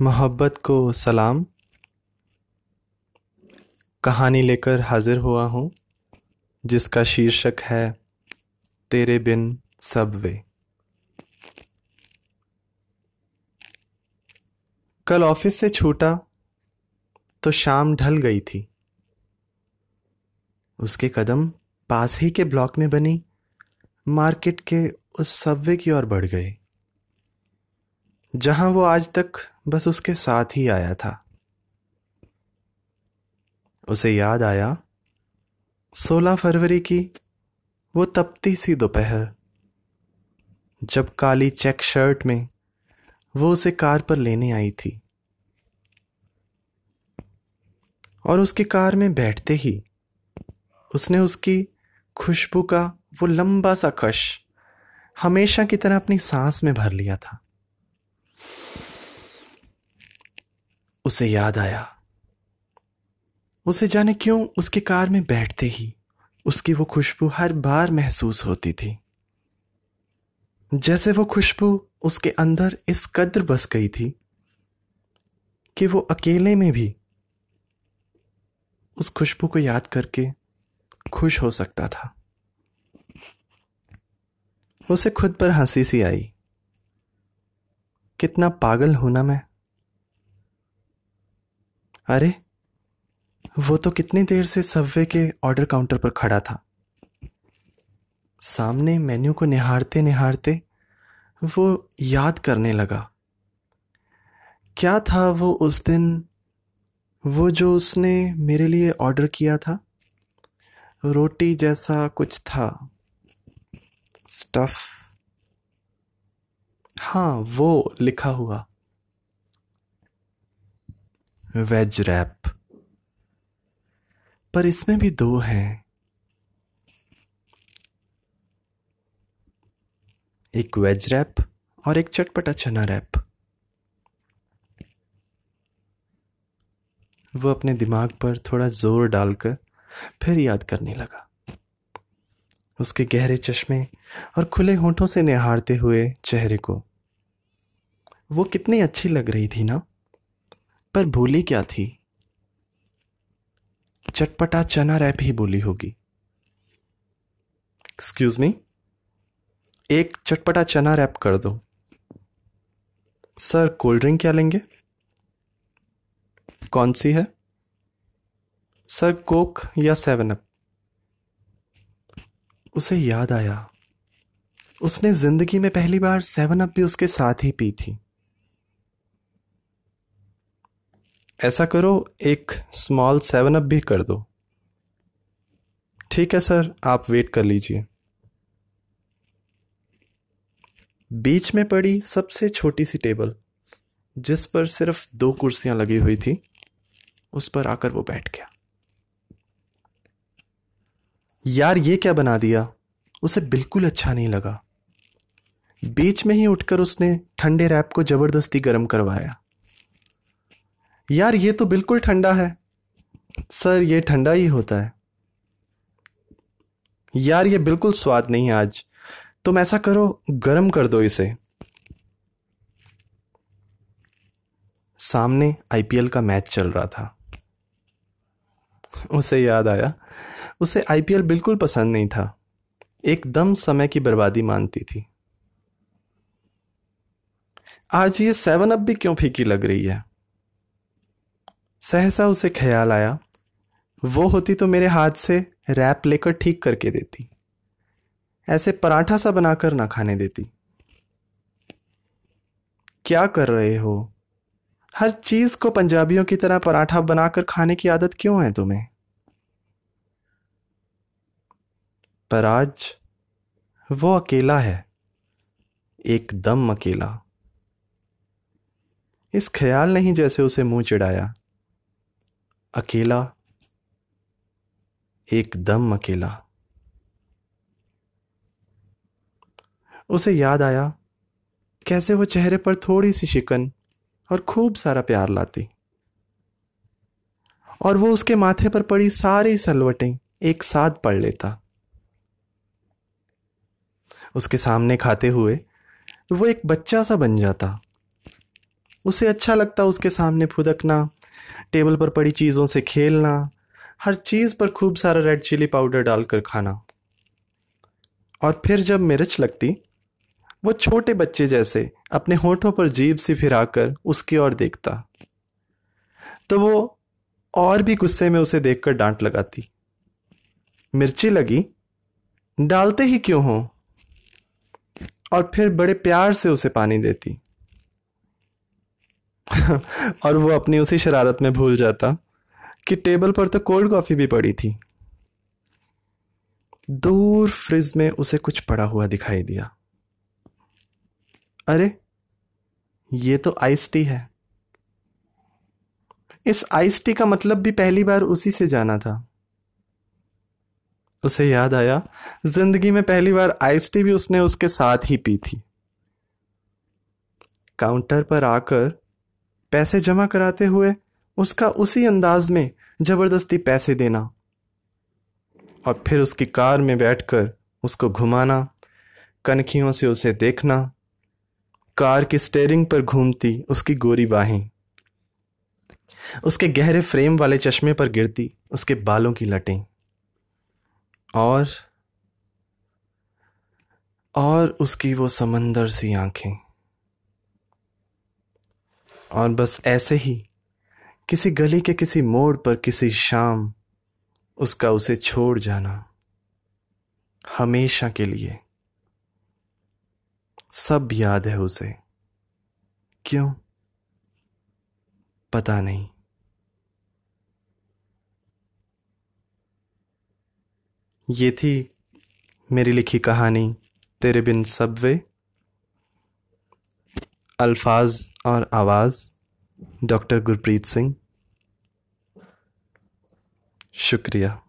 मोहब्बत को सलाम। कहानी लेकर हाजिर हुआ हूँ, जिसका शीर्षक है, तेरे बिन सब वे। कल ऑफ़िस से छूटा तो शाम ढल गई थी। उसके कदम पास ही के ब्लॉक में बनी, मार्केट के उस सबवे की ओर बढ़ गए, जहाँ वो आज तक बस उसके साथ ही आया था। उसे याद आया, सोलह फरवरी की वो तपती सी दोपहर, जब काली चेक शर्ट में वो उसे कार पर लेने आई थी। और उसकी कार में बैठते ही उसने उसकी खुशबू का वो लंबा सा कश हमेशा की तरह अपनी सांस में भर लिया था। उसे याद आया। उसे जाने क्यों उसकी कार में बैठते ही उसकी वो खुशबू हर बार महसूस होती थी। जैसे वो खुशबू उसके अंदर इस कद्र बस गई थी कि वो अकेले में भी उस खुशबू को याद करके खुश हो सकता था। उसे खुद पर हँसी सी आई। कितना पागल हूँ ना मैं। अरे, वो तो कितनी देर से सबवे के ऑर्डर काउंटर पर खड़ा था। सामने मेन्यू को निहारते निहारते वो याद करने लगा। क्या था वो उस दिन? वो जो उसने मेरे लिए ऑर्डर किया था? रोटी जैसा कुछ था। स्टफ़ हाँ वो लिखा हुआ। Veg wrap. पर इसमें भी दो हैं। एक वेज रैप और एक चटपटा चना रैप। वो अपने दिमाग पर थोड़ा ज़ोर डालकर फिर याद करने लगा। उसके गहरे चश्मे और खुले होठों से निहारते हुए चेहरे को। वो कितनी अच्छी लग रही थी ना? पर भूली क्या थी? चटपटा चना रैप ही बोली होगी। एक्सक्यूज मी एक चटपटा चना रैप कर दो। सर, कोल्ड ड्रिंक क्या लेंगे? कौन सी है? सर, कोक या सेवन अप। उसे याद आया। उसने ज़िंदगी में पहली बार सेवन अप भी उसके साथ ही पी थी। ऐसा करो, एक स्मॉल सेवन अप भी कर दो। ठीक है सर, आप वेट कर लीजिए। बीच में पड़ी सबसे छोटी सी टेबल जिस पर सिर्फ़ दो कुर्सियाँ लगी हुई थी, उस पर आकर वो बैठ गया। यार, ये क्या बना दिया? उसे बिल्कुल अच्छा नहीं लगा। बीच में ही उठकर उसने ठंडे रैप को ज़बरदस्ती गर्म करवाया। यार, ये तो बिल्कुल ठंडा है। सर, ये ठंडा ही होता है। यार, ये बिल्कुल स्वाद नहीं है आज। तुम ऐसा करो, गरम कर दो इसे। सामने आईपीएल का मैच चल रहा था। उसे याद आया। उसे आईपीएल बिल्कुल पसंद नहीं था। एकदम समय की बर्बादी मानती थी। आज ये सेवन अप भी क्यों फीकी लग रही है? सहसा उसे ख्याल आया, वो होती तो मेरे हाथ से रैप लेकर ठीक करके देती, ऐसे पराठा सा बनाकर ना खाने देती। क्या कर रहे हो? हर चीज़ को पंजाबियों की तरह पराठा बनाकर खाने की आदत क्यों है तुम्हें? पर आज वो अकेला है, एकदम अकेला। इस ख्याल नहीं जैसे उसे मुँह चिढ़ाया। अकेला, एकदम अकेला। उसे याद आया कैसे वो चेहरे पर थोड़ी सी शिकन और खूब सारा प्यार लाती। और वो उसके माथे पर पड़ी सारी सलवटें एक साथ पढ़ लेता। उसके सामने खाते हुए वो एक बच्चा सा बन जाता। उसे अच्छा लगता उसके सामने फुदकना टेबल पर पड़ी चीज़ों से खेलना, हर चीज़ पर खूब सारा रेड चिली पाउडर डालकर खाना। और फिर जब मिर्च लगती, वो छोटे बच्चे जैसे अपने होठों पर जीभ से फिराकर उसकी ओर देखता। तो वो और भी गुस्से में उसे देखकर डांट लगाती। मिर्ची लगी, डालते ही क्यों हो? और फिर बड़े प्यार से उसे पानी देती। और वो अपनी उसी शरारत में भूल जाता कि टेबल पर तो कोल्ड कॉफ़ी भी पड़ी थी। दूर फ्रिज में उसे कुछ पड़ा हुआ दिखाई दिया। अरे, ये तो आइस टी है। इस आइस टी का मतलब भी पहली बार उसी से जाना था। उसे याद आया, ज़िंदगी में पहली बार आइस टी भी उसने उसके साथ ही पी थी। काउंटर पर आकर पैसे जमा कराते हुए उसका उसी अंदाज में ज़बरदस्ती पैसे देना और फिर उसकी कार में बैठकर उसको घुमाना, कनखियों से उसे देखना, कार की स्टेयरिंग पर घूमती उसकी गोरी बाहें। उसके गहरे फ्रेम वाले चश्मे पर गिरती उसके बालों की लटें। और और उसकी वो समंदर सी आँखें। और बस ऐसे ही किसी गली के किसी मोड़ पर किसी शाम उसका उसे छोड़ जाना हमेशा के लिए सब याद है उसे। क्यों? पता नहीं। ये थी मेरी लिखी कहानी, तेरे बिन सबवे अल्फाज और आवाज़ डॉक्टर गुरप्रीत सिंह। शुक्रिया।